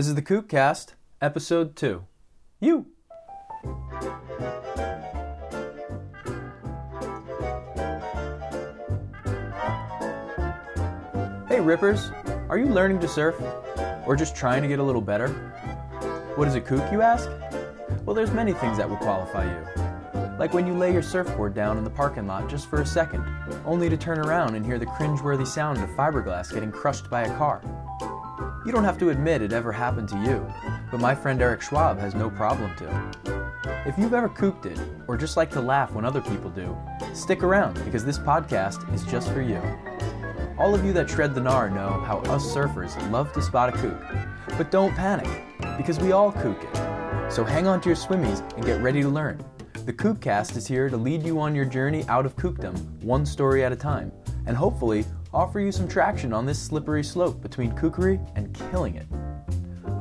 This is the Kookcast, episode 2. You! Hey Rippers, are you learning to surf? Or just trying to get a little better? What is a kook, you ask? Well, there's many things that will qualify you. Like when you lay your surfboard down in the parking lot just for a second, only to turn around and hear the cringeworthy sound of fiberglass getting crushed by a car. You don't have to admit it ever happened to you, but my friend Eric Schwab has no problem to. If you've ever kooked it, or just like to laugh when other people do, stick around because this podcast is just for you. All of you that shred the gnar know how us surfers love to spot a kook. But don't panic, because we all kook it. So hang on to your swimmies and get ready to learn. The Kookcast is here to lead you on your journey out of kookdom, one story at a time, and hopefully offer you some traction on this slippery slope between kookery and killing it.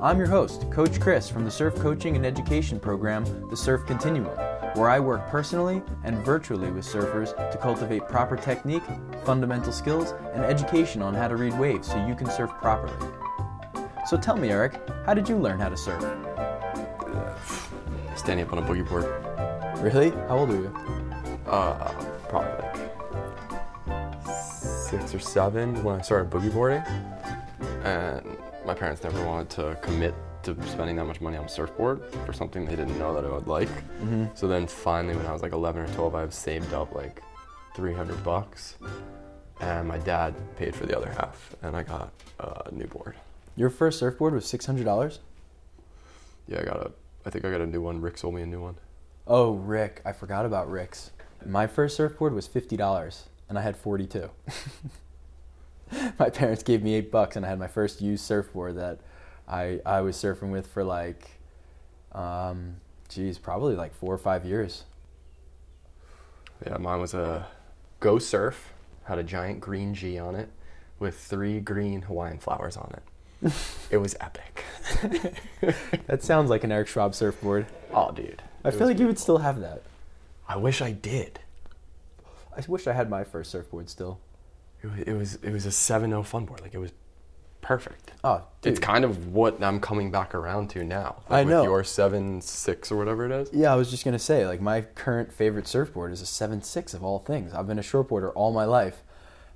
I'm your host, Coach Chris from the Surf Coaching and Education program, The Surf Continuum, where I work personally and virtually with surfers to cultivate proper technique, fundamental skills, and education on how to read waves so you can surf properly. So tell me, Eric, how did you learn how to surf? Standing up on a boogie board. Really? How old are you? Uh, probably six or seven when I started boogie boarding. And my parents never wanted to commit to spending that much money on a surfboard for something they didn't know that I would like. Mm-hmm. So then finally, when I was like 11 or 12, I saved up like 300 bucks. And my dad paid for the other half, and I got a new board. Your first surfboard was $600? Yeah, I got a. I think I got a new one. Rick sold me a new one. Oh, Rick. I forgot about Rick's. My first surfboard was $50 and I had 42. my parents gave me 8 bucks and I had my first used surfboard that I I was surfing with for like um geez, probably like 4 or 5 years. Yeah, mine was a Go Surf. Had a giant green G on it with three green Hawaiian flowers on it. it was epic. That sounds like an Eric Schwab surfboard. Oh, dude. I feel like you would still have that. I wish I did. I wish I had my first surfboard still. It was it was, it was a 7.0 fun board. Like it was perfect. Oh, dude. It's kind of what I'm coming back around to now. I Like know. With your seven six or whatever it is. Yeah, I was just gonna say, like my current favorite surfboard is a seven six of all things. I've been a shortboarder all my life,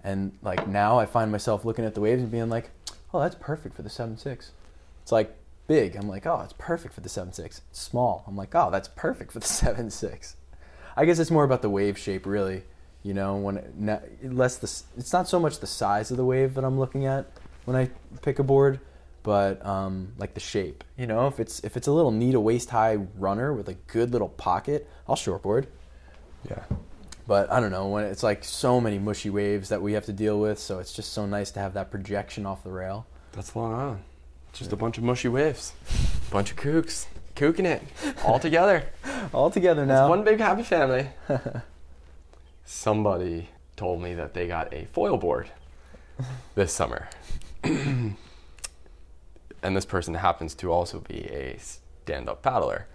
and like now I find myself looking at the waves and being like, "Oh, that's perfect for the seven six. It's like big. I'm like, "Oh, it's perfect for the seven six. It's small. I'm like, "Oh, that's perfect for the seven six. I guess it's more about the wave shape, really. You know, when it, less the it's not so much the size of the wave that I'm looking at when I pick a board, but um, like the shape. You know, if it's if it's a little neat, a waist high runner with a good little pocket, I'll shortboard. Yeah. But I don't know when it's like so many mushy waves that we have to deal with, so it's just so nice to have that projection off the rail. That's Long Island. Just a bunch of mushy waves. bunch of kooks. Kooking it. All together. All together It's now. one big happy family. Somebody told me that they got a foil board this summer. and this person happens to also be a stand up paddler.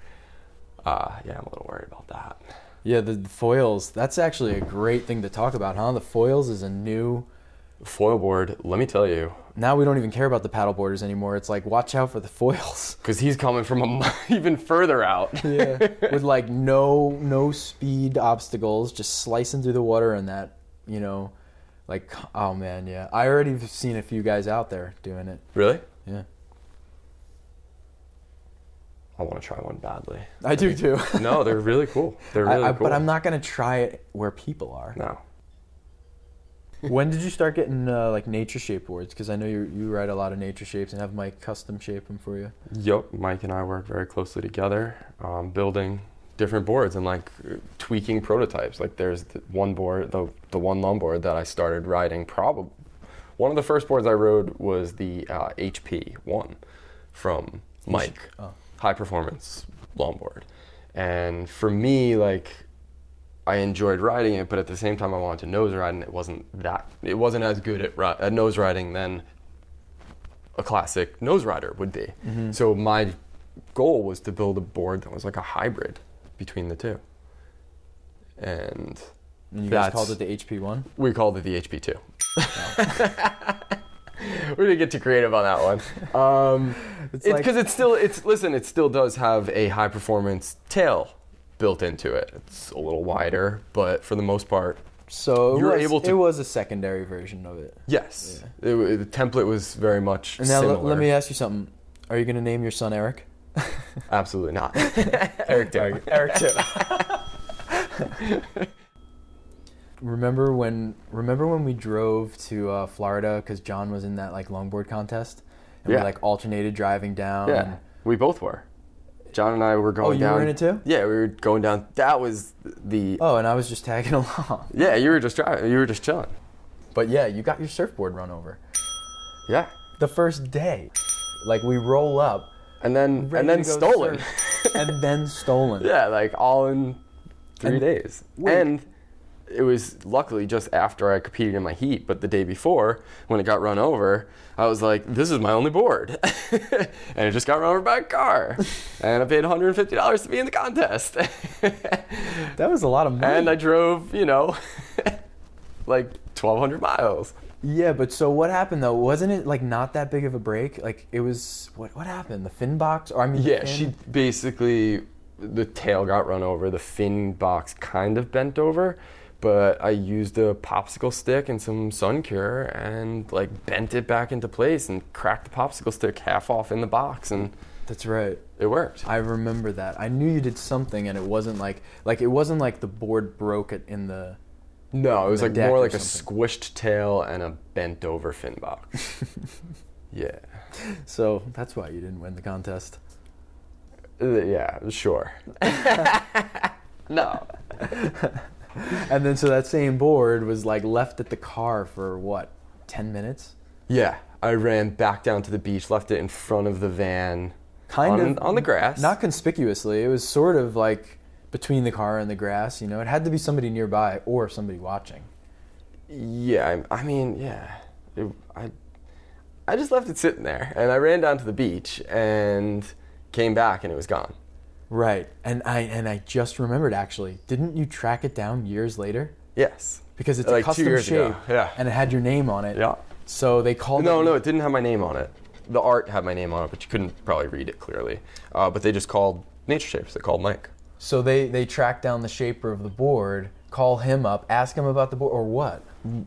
Uh, yeah, I'm a little worried about that. yeah, the, the foils. That's actually a great thing to talk about, huh? The foils is a new. Foil board, let me tell you, Now we don't even care about the paddle boarders anymore. It's like watch out for the foils. because he's coming from a, even further out. yeah, with like no no speed obstacles, just slicing through the water and that, you know, like oh man, yeah. I already have seen a few guys out there doing it. Really? Yeah, I want to try one badly. I do too. No, they're really cool. They're really I, I, cool. But I'm not gonna try it where people are. No. When did you start getting uh, like nature shape boards? Because I know you you write a lot of nature shapes and have Mike custom shape them for you. Yep, Mike and I work very closely together, um, building different boards and like tweaking prototypes. Like there's the one board, the the one longboard that I started riding. Probably one of the first boards I rode was the uh, HP one from Mike, oh. high performance longboard. And for me, like I enjoyed riding it, but at the same time, I wanted to nose ride, and it wasn't that. It wasn't as good at, ri- at nose riding than a classic nose rider would be. So my goal was to build a board that was like a hybrid between the two. And And you guys called it the HP one. we called it the HP2. We're gonna get too creative on that one. Um, It's like- because it's still it's listen. It still does have a high performance tail built into it. It's a little wider, but for the most part, So it You're was, able to- it was a secondary version of it. yes. It, the template was very much And now similar. let, let me ask you something. Are you going to name your son Eric? Absolutely not. Eric too. Eric too. remember when remember when we drove to uh, Florida because John was in that like longboard contest and Yeah. we like alternated driving down. Yeah, we both were. John and I were oh, going down. Oh, you down. were in it too? Yeah, we were going down. That was the. Oh, and I was just tagging along. Yeah, you were just driving. You were just chilling. But yeah, you got your surfboard run over Yeah, the first day. Like we roll up, and then and then stolen. and then stolen. yeah, like all in three And- days. wait. And it was luckily just after I competed in my heat, but the day before when it got run over, I was like, "This is my only board," and it just got run over by a car, and I paid 150 dollars to be in the contest. That was a lot of money. and I drove, you know, like 1,200 miles. Yeah, but so what happened though? Wasn't it like not that big of a break? Like it was what what happened? The fin box or I mean Yeah, she basically the tail got run over, the fin box kind of bent over, but I used a popsicle stick and some sun cure and like bent it back into place and cracked the popsicle stick half off in the box and That's right. it worked. I remember that. I knew you did something and it wasn't like like it wasn't like the board broke it in the No, it was like more or like a squished tail and a bent over fin box. yeah. So that's why you didn't win the contest. Uh, yeah, sure. no. And then so that same board was like left at the car for what? 10 minutes? Yeah, I ran back down to the beach, left it in front of the van Kind on, of on the grass. Not conspicuously. It was sort of like between the car and the grass, you know. It had to be somebody nearby or somebody watching. Yeah, I, I mean, yeah. It, I, I just left it sitting there, and I ran down to the beach and came back, and it was gone. Right. And I and I just remembered actually. Didn't you track it down years later? Yes. Because it's Like a two custom years shape ago, yeah. and it had your name on it. Yeah. So they called No, it no, it didn't have my name on it. The art had my name on it, but you couldn't probably read it clearly. Uh, but they just called Nature Shapes. They called Mike. So they they tracked down the shaper of the board, call him up, ask him about the board or what?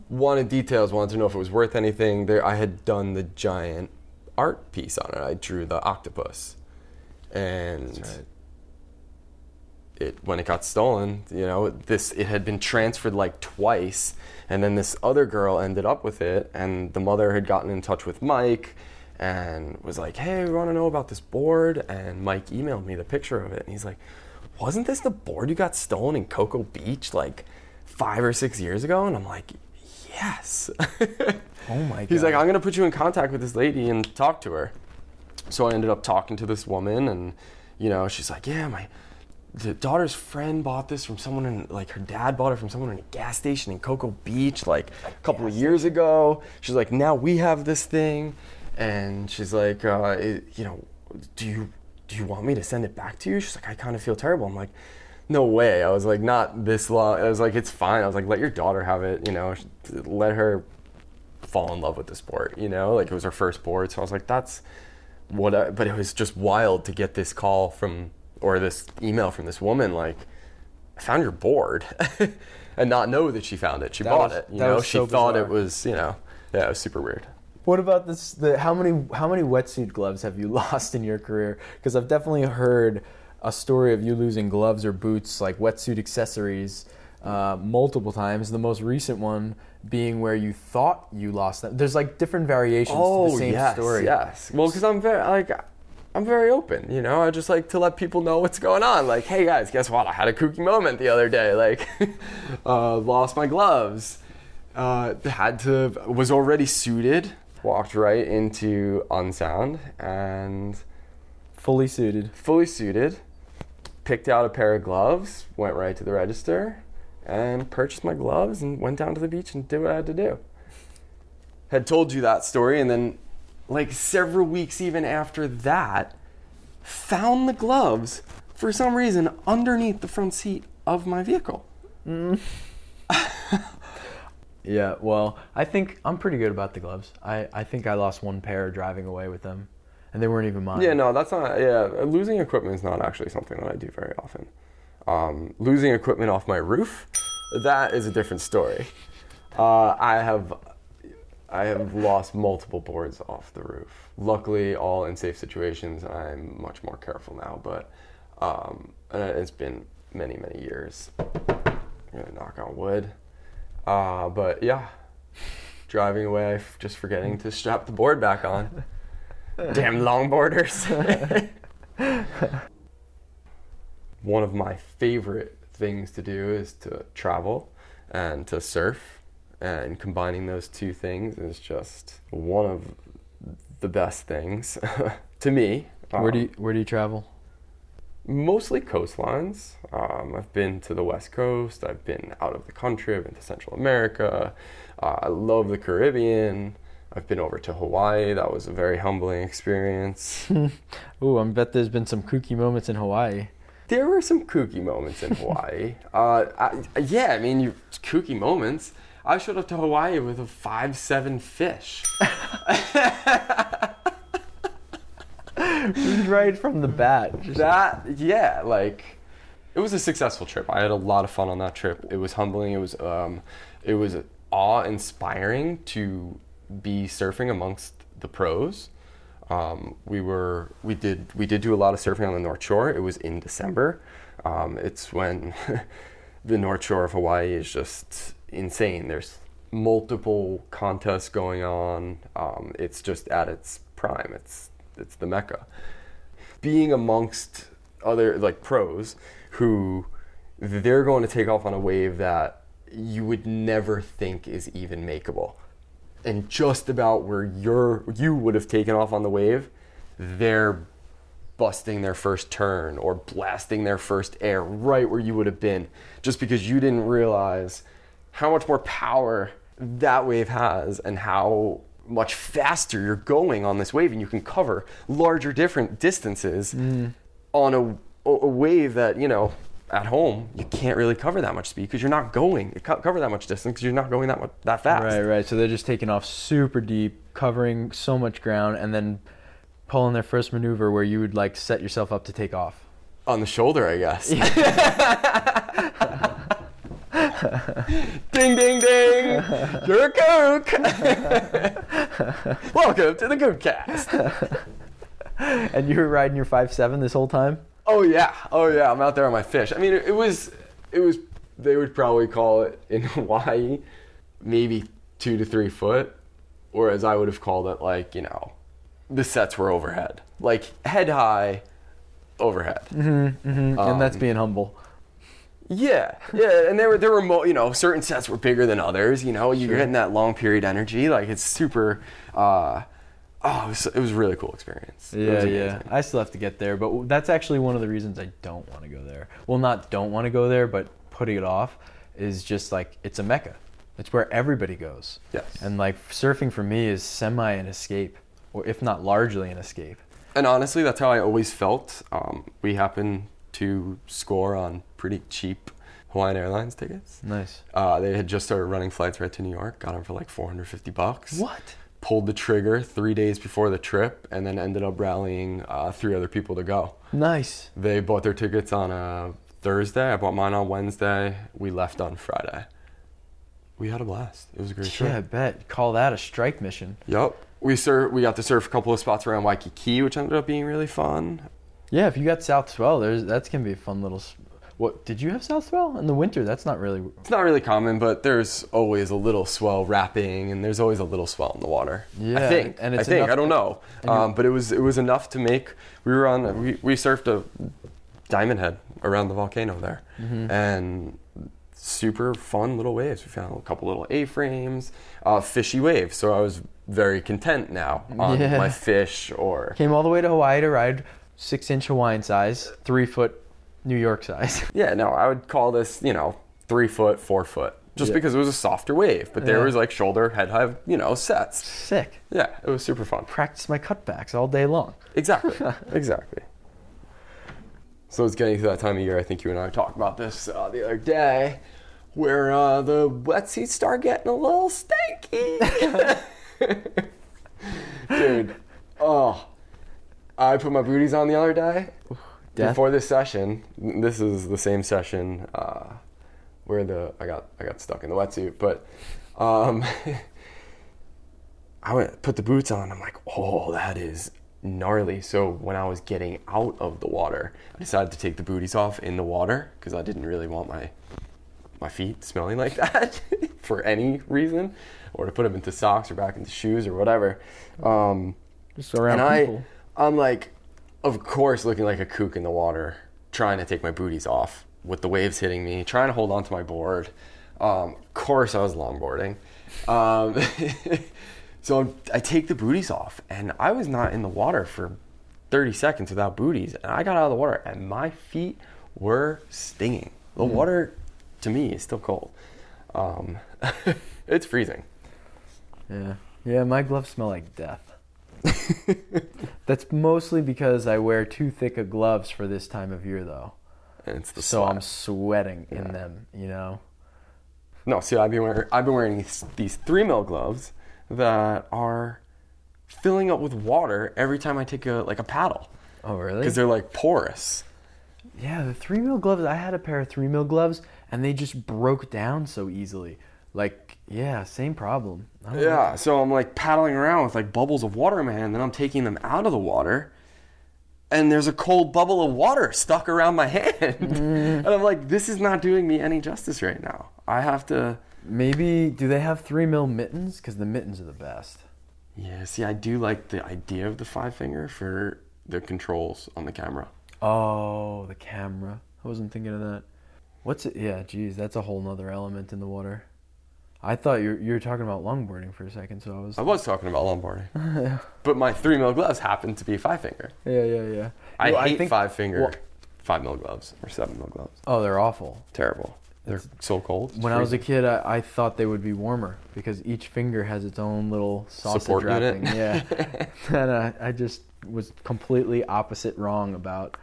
Wanted details. Wanted to know if it was worth anything. There, I had done the giant art piece on it. I drew the octopus, and it when it got stolen, you know, this it had been transferred like twice, and then this other girl ended up with it, and the mother had gotten in touch with Mike, and was like, "Hey, we want to know about this board," and Mike emailed me the picture of it, and he's like, "Wasn't this the board you got stolen in Cocoa Beach like five or six years ago?" And I'm like, "Yes." Oh my god. He's like, I'm gonna put you in contact with this lady and talk to her. So I ended up talking to this woman, and you know, she's like, yeah, my the daughter's friend bought this from someone in like her dad bought it from someone in a gas station in Cocoa Beach like a couple of years ago. She's like, now we have this thing, and she's like, uh, it, you know, do you do you want me to send it back to you? She's like, I kind of feel terrible. I'm like. No way. I was like, not this long. I was like, it's fine. I was like, let your daughter have it. You know, let her fall in love with the sport, you know? Like it was her first board. So I was like, that's what I, but it was just wild to get this call from, or this email from this woman, like, I found your board and not know that she found it. She That bought was- it, you know? She so thought it was, you know, yeah, it was super weird. What about this? The how many how many wetsuit gloves have you lost in your career? Because I've definitely heard a story of you losing gloves or boots, like wetsuit accessories, uh, multiple times. The most recent one being where you thought you lost them. There's like different variations to the same Oh, yes, story. yes. Well, because I'm very like I'm very open, you know. I just like to let people know what's going on. Like, hey guys, guess what? I had a kooky moment the other day. Like, uh, lost my gloves. Uh, had to was already suited. Walked right into Unsound and Fully suited. fully suited. Picked out a pair of gloves. Went right to the register and purchased my gloves and went down to the beach and did what I had to do had told you that story and then like several weeks even after that found the gloves for some reason underneath the front seat of my vehicle Yeah, well, I think I'm pretty good about the gloves. I, I think I lost one pair driving away with them, and they weren't even mine. Yeah, no, that's not. Yeah, losing equipment is not actually something that I do very often. Um, losing equipment off my roof, that is a different story. Uh, I have, I have lost multiple boards off the roof. Luckily, all in safe situations. I'm much more careful now, but um, it's been many, many years. I'm gonna knock on wood. Uh, but yeah, driving away, f- just forgetting to strap the board back on. Damn longboarders. One of my favorite things to do is to travel and to surf, and combining those two things is just one of the best things to me. Where do Um, you, where do you travel? mostly coastlines. Um, I've been to the West Coast. I've been out of the country. I've been to Central America. Uh, I love the Caribbean. I've been over to Hawaii. That was a very humbling experience. Ooh, I bet there's been some kooky moments in Hawaii. there were some kooky moments in Hawaii. uh, I, yeah, I mean, you kooky moments. I showed up to Hawaii with a five seven fish. right from the bat. That yeah like it was a successful trip. I had a lot of fun on that trip. It was humbling. It was um it was awe inspiring to be surfing amongst the pros. Um, we were we did we did do a lot of surfing on the north shore. It was in december. Um, it's when the north shore of hawaii is just insane. There's multiple contests going on. Um, it's just at its prime. It's it's the mecca. Being amongst other like pros who they're going to take off on a wave that you would never think is even makeable. And just about where you're you would have taken off on the wave, they're busting their first turn or blasting their first air right where you would have been just because you didn't realize how much more power that wave has and how much faster you're going on this wave and you can cover larger different distances mm. on a, a wave that you know at home you can't really cover that much speed because you're not going co- cover that much distance because you're not going that much that fast Right, right. So they're just taking off super deep, covering so much ground, and then pulling their first maneuver where you would like set yourself up to take off. on the shoulder i guess ding ding ding you're a kook welcome to the kookcast And you were riding your five seven this whole time. Oh yeah, oh yeah. I'm out there on my fish. I mean, it, it was, it was. They would probably call it in Hawaii, maybe two to three foot, whereas I would have called it like you know, the sets were overhead, like head high, overhead. Mm-hmm. and that's being humble. Yeah, yeah, and there were there were mo- you know certain sets were bigger than others. You know, you're getting that long period energy. Like it's super. Uh, oh, it was, it was a really cool experience. Yeah, yeah. I still have to get there, but that's actually one of the reasons I don't want to go there. Well, not don't want to go there, but putting it off is just like it's a mecca. It's where everybody goes. Yes. And like surfing for me is semi an escape, or if not largely an escape. And honestly, that's how I always felt. Um, we happened to score on pretty cheap Hawaiian Airlines tickets. Nice. Uh, they had just started running flights right to New York. Got them for like 450 bucks. What? Pulled the trigger three days before the trip, and then ended up rallying uh, three other people to go. Nice. They bought their tickets on a Thursday. I bought mine on Wednesday. We left on Friday. We had a blast. It was a great trip. Yeah, I bet. Call that a strike mission. Yep. We sur- We got to surf a couple of spots around Waikiki, which ended up being really fun. Yeah, if you got South Swell, there's that's gonna be a fun little. What did you have South Swell in the winter? That's not really. It's not really common, but there's always a little swell wrapping, and there's always a little swell in the water. Yeah, I think. and I think. I don't know, um, but it was it was enough to make. We were on. We, we surfed a Diamond Head around the volcano there, Mm-hmm. and super fun little waves. We found a couple little A-frames, uh, fishy waves. So I was very content now on Yeah. my fish or Came all the way to Hawaii to ride six inch Hawaiian size, three foot New York size. Yeah, no, I would call this, you know, three foot, four foot, just Yeah. because it was a softer wave. But there Yeah. was like shoulder, head high, you know, sets. Sick. Yeah, it was super fun. Practice my cutbacks all day long. Exactly, exactly. So it's getting to that time of year. I think you and I talked about this uh, the other day, where uh, the wetsuits start getting a little stanky. Dude, oh, I put my booties on the other day Death? before this session. This is the same session uh, where the I got I got stuck in the wetsuit, but um, I went put the boots on. I'm like, oh, that is gnarly. So when I was getting out of the water, I decided to take the booties off in the water because I didn't really want my my feet smelling like that for any reason, or to put them into socks or back into shoes or whatever. Um, Just around people. I, I'm like, of course, looking like a kook in the water, trying to take my booties off with the waves hitting me, trying to hold onto my board. Um, of course, I was longboarding. Um, so I'm, I take the booties off, and I was not in the water for 30 seconds without booties. And I got out of the water, and my feet were stinging. The water, to me, is still cold. Um, it's freezing. Yeah. Yeah, my gloves smell like death. That's mostly because I wear too thick of gloves for this time of year, though. And it's the So sweat. I'm sweating in them, you know? No, see, I've been wearing I've been wearing these, these three mil gloves that are filling up with water every time I take a like a paddle Oh, really? because they're like porous. Yeah, the three mil gloves. I had a pair of three mil gloves, and they just broke down so easily. Like, yeah, same problem. Yeah, so I'm like paddling around with like bubbles of water in my hand, and then I'm taking them out of the water, and there's a cold bubble of water stuck around my hand, mm. and I'm like, this is not doing me any justice right now. I have to. Maybe do they have three mil mittens? Because the mittens are the best. Yeah, see, I do like the idea of the five finger for the controls on the camera. Oh, the camera. I wasn't thinking of that. What's it? Yeah, geez, that's a whole nother element in the water. I thought you you were talking about longboarding for a second, so I was. I was talking about longboarding, but my three mil gloves happened to be five finger. Yeah, yeah, yeah. I Well, hate think- five finger, well- five mil gloves or seven mil gloves. Oh, they're awful. Terrible. They're so cold. It's When I was a kid, I, I thought they would be warmer because each finger has its own little sausage Support unit. wrapping. Yeah, and I, I just was completely opposite wrong about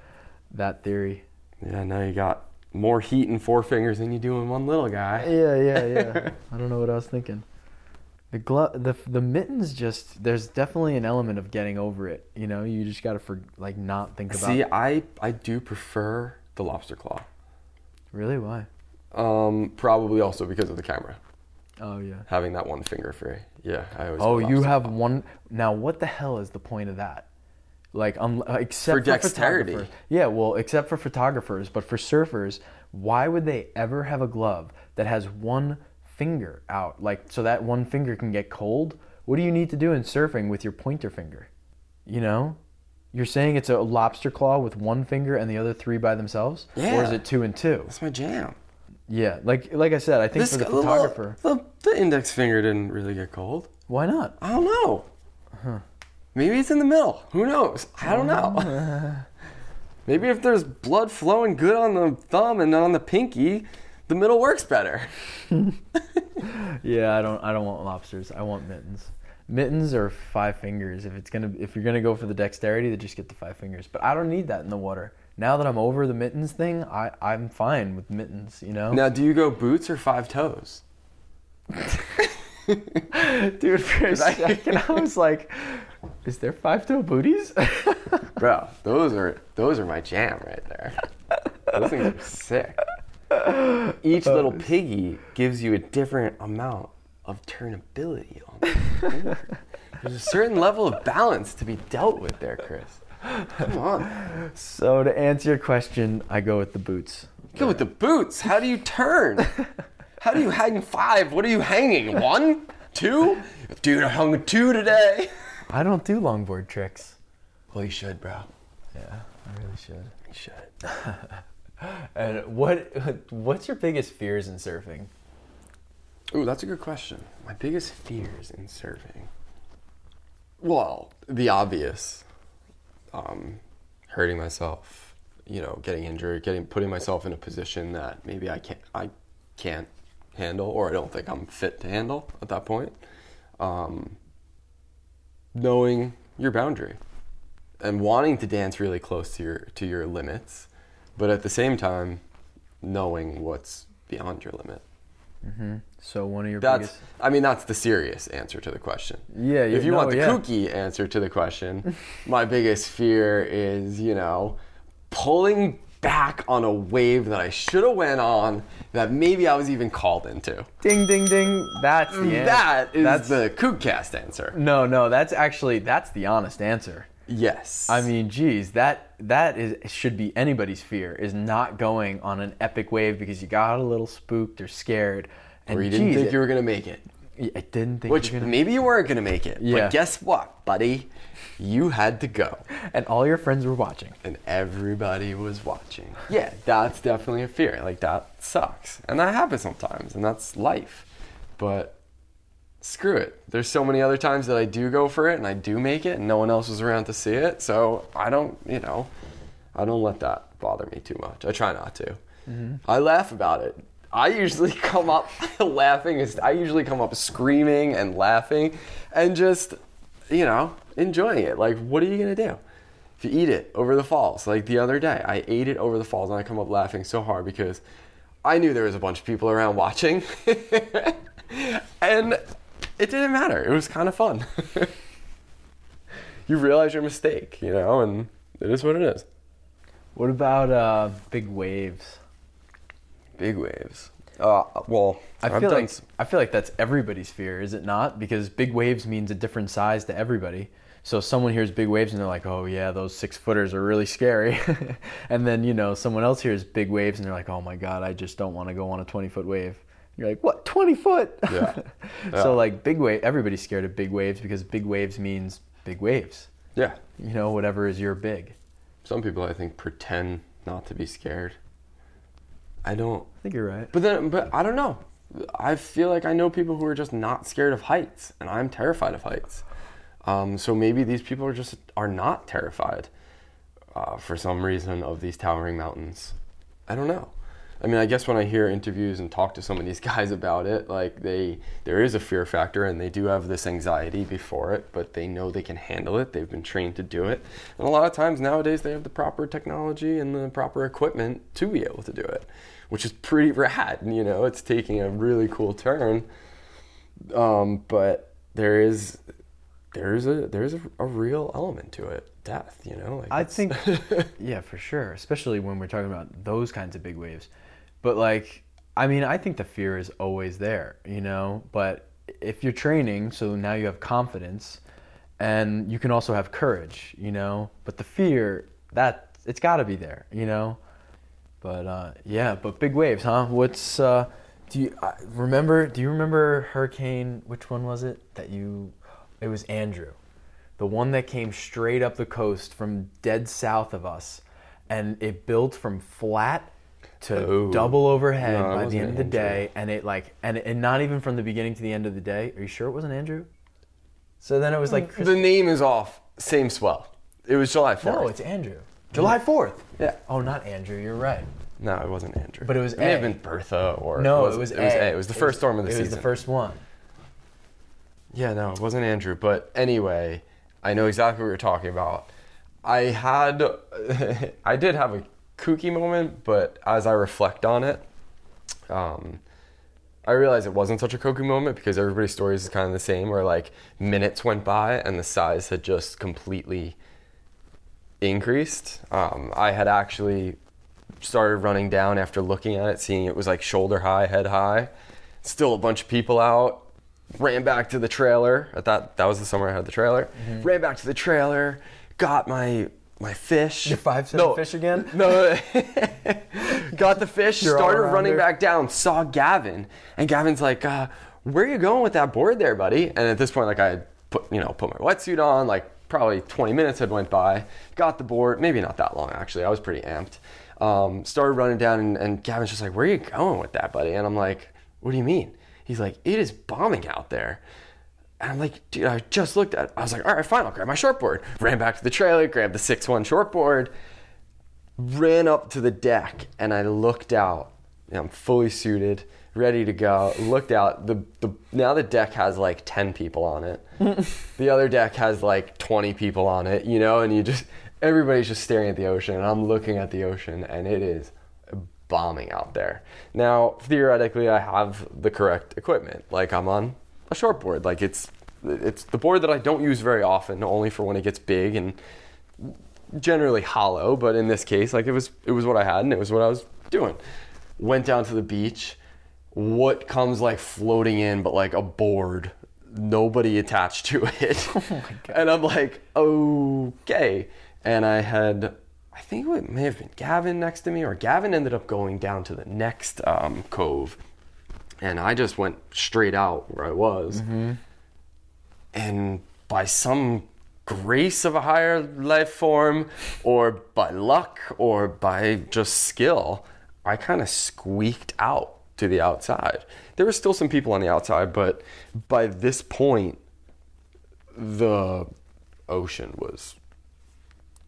that theory. yeah, now you got more heat in four fingers than you do in one little guy. Yeah, yeah, yeah. I don't know what I was thinking. The glove, the the mittens, just there's definitely an element of getting over it. You know, you just gotta for like not think about. See, I I do prefer the lobster claw. Really, why? Um, probably also because of the camera Oh yeah. having that one finger free. Yeah, I always. Oh, you have claw. one. Now, what the hell is the point of that? Like, um, except For for, dexterity. photographers. Yeah, well, except for photographers, but for surfers, why would they ever have a glove that has one finger out, like so that one finger can get cold? What do you need to do in surfing with your pointer finger? You know, you're saying it's a lobster claw with one finger and the other three by themselves, Yeah. or is it two and two? That's my jam. Yeah, like like I said, I think for the photographer, the, the index finger didn't really get cold. why not? I don't know. Maybe it's in the middle. Who knows? I don't know. Maybe if there's blood flowing good on the thumb and on the pinky, the middle works better. Yeah, I don't. I don't want lobsters. I want mittens. Mittens or five fingers. If it's gonna, if you're gonna go for the dexterity, then just get the five fingers. But I don't need that in the water. Now that I'm over the mittens thing, I I'm fine with mittens. You know, Now, do you go boots or five toes? dude. For a second, I was like, "Is there five toe booties?" Bro, those are those are my jam right there. Those things are sick. Each oh, little piggy gives you a different amount of turnability on the. There's a certain level of balance to be dealt with there, Chris. Come on. so to answer your question, I go with the boots. Go with the boots. How do you turn? How do you hang five? What are you hanging? One? Two? Dude, I hung two today. I don't do longboard tricks. Well, you should, bro. Yeah, I really should. You should. And what what's your biggest fears in surfing? Ooh, that's a good question. My biggest fears in surfing. Well, the obvious. Um, hurting myself, you know, getting injured, getting putting myself in a position that maybe I can't I can't handle or I don't think I'm fit to handle at that point. Um, knowing your boundary and wanting to dance really close to your to your limits, but at the same time knowing what's beyond your limit So one of your That's, biggest. I mean, that's the serious answer to the question. Yeah, If you no, want the yeah. kooky answer to the question, my biggest fear is, you know, pulling back on a wave that I should have went on that maybe I was even called into. Ding, ding, ding. That's the answer. That is That's the kookcast answer. no, no. That's actually that's the honest answer. Yes. I mean, geez, that that is should be anybody's fear is not going on an epic wave because you got a little spooked or scared. And or you didn't geez, think you were gonna make it. I didn't think Which you gonna, maybe you weren't gonna make it. Yeah. But guess what, buddy? You had to go. and all your friends were watching. and everybody was watching. Yeah, that's definitely a fear. Like that sucks. And that happens sometimes, and that's life. But screw it. There's so many other times that I do go for it and I do make it and no one else was around to see it. So I don't, you know, I don't let that bother me too much. I try not to. Mm-hmm. I laugh about it. I usually come up laughing. I usually come up screaming and laughing and just, you know, enjoying it. Like, what are you going to do? If you eat it over the falls, like the other day, I ate it over the falls and I come up laughing so hard because I knew there was a bunch of people around watching. and it didn't matter. It was kind of fun. you realize your mistake, you know, and it is what it is. What about uh, big waves? Big waves. Uh, well, I feel like s- I feel like that's everybody's fear, is it not? Because big waves means a different size to everybody. So someone hears big waves and they're like, "Oh yeah, those six footers are really scary," and then you know someone else hears big waves and they're like, "Oh my god, I just don't want to go on a twenty foot wave." You're like, "What? Twenty foot?" Yeah. Yeah. so like big wave, everybody's scared of big waves because big waves means big waves. yeah. You know, whatever is your big. Some people, I think, pretend not to be scared. I don't. I think you're right. But then, but I don't know. I feel like I know people who are just not scared of heights, and I'm terrified of heights. Um, so maybe these people are just are not terrified uh, for some reason of these towering mountains. I don't know. I mean, I guess when I hear interviews and talk to some of these guys about it, like they, there is a fear factor, and they do have this anxiety before it, but they know they can handle it. They've been trained to do it, and a lot of times nowadays they have the proper technology and the proper equipment to be able to do it, which is pretty rad. You know, it's taking a really cool turn. Um, but there is, there is a there is a, a real element to it, death. You know, like I think, yeah, for sure. Especially when we're talking about those kinds of big waves. But like, I mean, I think the fear is always there, you know. But if you're training, so now you have confidence, and you can also have courage, you know. But the fear, that it's got to be there, you know. But uh, yeah, but big waves, huh? What's uh, do you uh, remember? Do you remember Hurricane? Which one was it that you? It was Andrew, the one that came straight up the coast from dead south of us, and it built from flat to Oh. double overhead No, by the end of the Andrew. day, and it like and and not even from the beginning to the end of the day. Are you sure it wasn't Andrew? So then it was like Chris- the name is off. Same swell. It was July 4th. no, it's Andrew. July fourth. Yeah. Oh, not Andrew. You're right. No, it wasn't Andrew. But it was It may have A. been Bertha or No, it was it was A. A. It was the first storm of the season. it season. was the first one. Yeah, no, it wasn't Andrew. But anyway, I know exactly what you're talking about. I had, I did have a kooky moment, but as I reflect on it, um, I realized it wasn't such a kooky moment because everybody's stories is kind of the same, where like minutes went by and the size had just completely increased. Um, I had actually started running down after looking at it, seeing it was like shoulder high, head high. Still a bunch of people out. Ran back to the trailer. I thought that was the summer I had the trailer. Ran back to the trailer. Got my my fish. Your five cent fish again? No. got the fish. Your started running back down. Saw Gavin, and Gavin's like, uh, "Where are you going with that board there, buddy?" And at this point, like I put you know put my wetsuit on. Like probably 20 minutes had went by. Got the board. Maybe not that long actually. I was pretty amped. Um, started running down, and, and Gavin's just like, "Where are you going with that, buddy?" And I'm like, "What do you mean?" He's like, "It is bombing out there." And I'm like, dude, I just looked at it. I was like, all right, fine, I'll grab my shortboard. Ran back to the trailer, grabbed the 6-1 shortboard, ran up to the deck, and I looked out. I'm fully suited, ready to go. Looked out. The, the now the deck has like 10 people on it. the other deck has like 20 people on it, you know, and you just everybody's just staring at the ocean, and I'm looking at the ocean, and it is bombing out there. Now, theoretically, I have the correct equipment. Like I'm on a shortboard. Like it's it's the board that I don't use very often, only for when it gets big and generally hollow. But in this case, like it was it was what I had and it was what I was doing. Went down to the beach. What comes like floating in, but like a board, nobody attached to it. Oh my God. And I'm like, okay. And I had, I think it may have been Gavin next to me, or Gavin ended up going down to the next um, cove. And I just went straight out where I was. And by some grace of a higher life form, or by luck, or by just skill, I kind of squeaked out to the outside. There were still some people on the outside, but by this point, the ocean was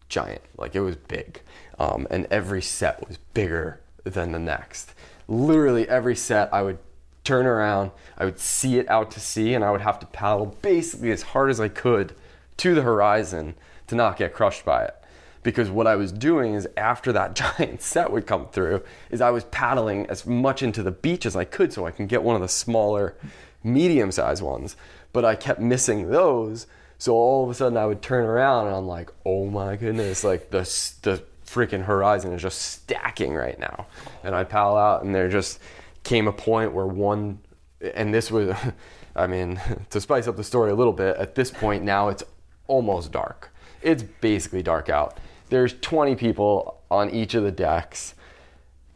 giant. Like it was big. Um, and every set was bigger than the next. Literally every set, I would turn around, I would see it out to sea, and I would have to paddle basically as hard as I could to the horizon to not get crushed by it. Because what I was doing is after that giant set would come through, is I was paddling as much into the beach as I could so I can get one of the smaller, medium sized ones. But I kept missing those. So all of a sudden I would turn around and I'm like, oh my goodness, like the, the freaking horizon is just stacking right now. And I paddle out and there just came a point where one, and this was, I mean, to spice up the story a little bit, at this point now it's almost dark. It's basically dark out. There's 20 people on each of the decks.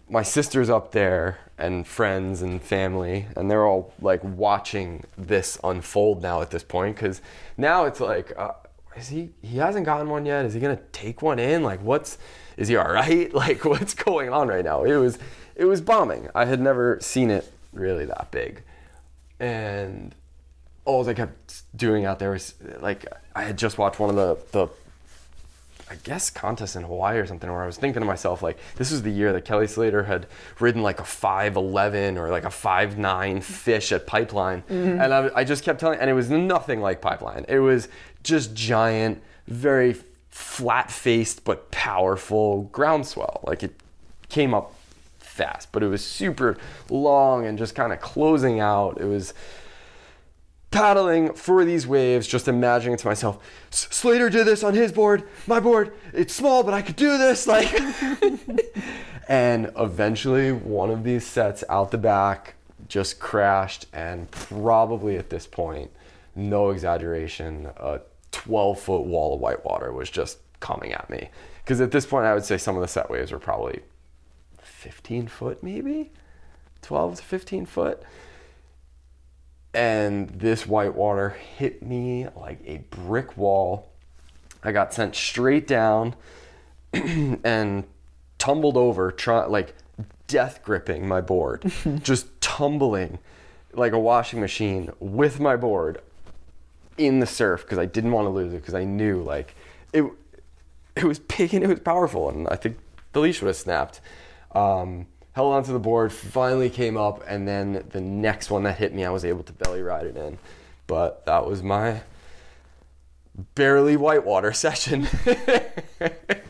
My sister's up there and friends and family, and they're all like watching this unfold now at this point because now it's like, uh, is he? He hasn't gotten one yet. Is he gonna take one in? Like, what's? Is he all right? Like, what's going on right now? It was, it was bombing. I had never seen it really that big, and all I kept doing out there was like I had just watched one of the the I guess contest in Hawaii or something where I was thinking to myself like this was the year that Kelly Slater had ridden like a 5'11 or like a 5'9 fish at Pipeline. Mm-hmm. And I, I just kept telling and it was nothing like Pipeline. It was just giant very flat faced but powerful groundswell. Like it came up fast but it was super long and just kind of closing out. It was paddling for these waves, just imagining to myself, Slater did this on his board, my board, it's small, but I could do this. Like, and eventually, one of these sets out the back just crashed, and probably at this point, no exaggeration, a 12 foot wall of white water was just coming at me. Because at this point, I would say some of the set waves were probably 15 foot, maybe 12 to 15 foot and this white water hit me like a brick wall. I got sent straight down and tumbled over, try, like death gripping my board, just tumbling like a washing machine with my board in the surf because I didn't want to lose it because I knew like it it was big and it was powerful and I think the leash would have snapped. Um, held onto the board, finally came up, and then the next one that hit me, I was able to belly ride it in. But that was my barely whitewater session. the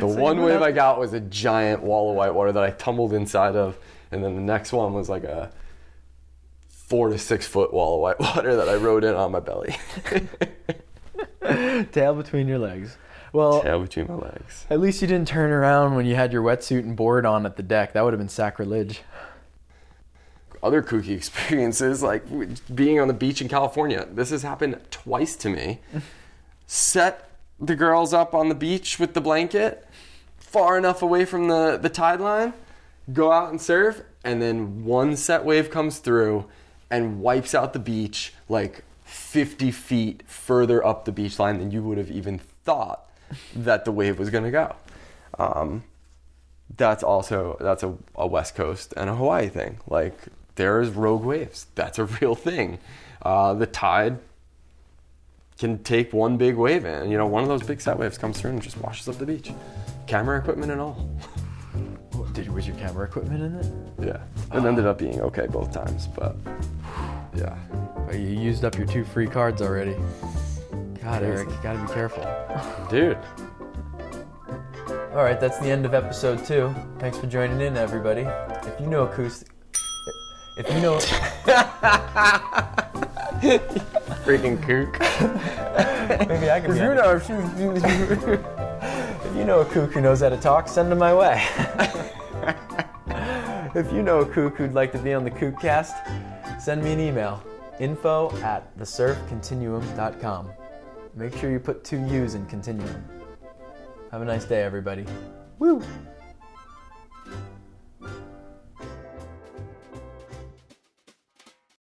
one wave I got was a giant wall of whitewater that I tumbled inside of, and then the next one was like a four to six foot wall of whitewater that I rode in on my belly. Tail between your legs. Well, Tail between my legs. at least you didn't turn around when you had your wetsuit and board on at the deck. That would have been sacrilege. other kooky experiences, like being on the beach in California. This has happened twice to me. Set the girls up on the beach with the blanket, far enough away from the, the tide line, go out and surf, and then one set wave comes through and wipes out the beach like 50 feet further up the beach line than you would have even thought that the wave was going to go. Um, that's also that's a, a west coast and a hawaii thing. Like there's rogue waves. That's a real thing. Uh, the tide can take one big wave in you know one of those big set waves comes through and just washes up the beach. Camera equipment and all. Did was your camera equipment in it? yeah. It ended up being okay both times but yeah. You used up your two free cards already. God, Eric, you gotta be careful. dude All right, that's the end of episode two. Thanks for joining in, everybody. If you know acoustic, if you know, Freaking kook. maybe I can. If you know, it. if you know a kook who knows how to talk, send them my way. if you know a kook who'd like to be on the Kookcast, send me an email. Info at thesurfcontinuum.com. Make sure you put two U's in continuum. Have a nice day, everybody. Woo!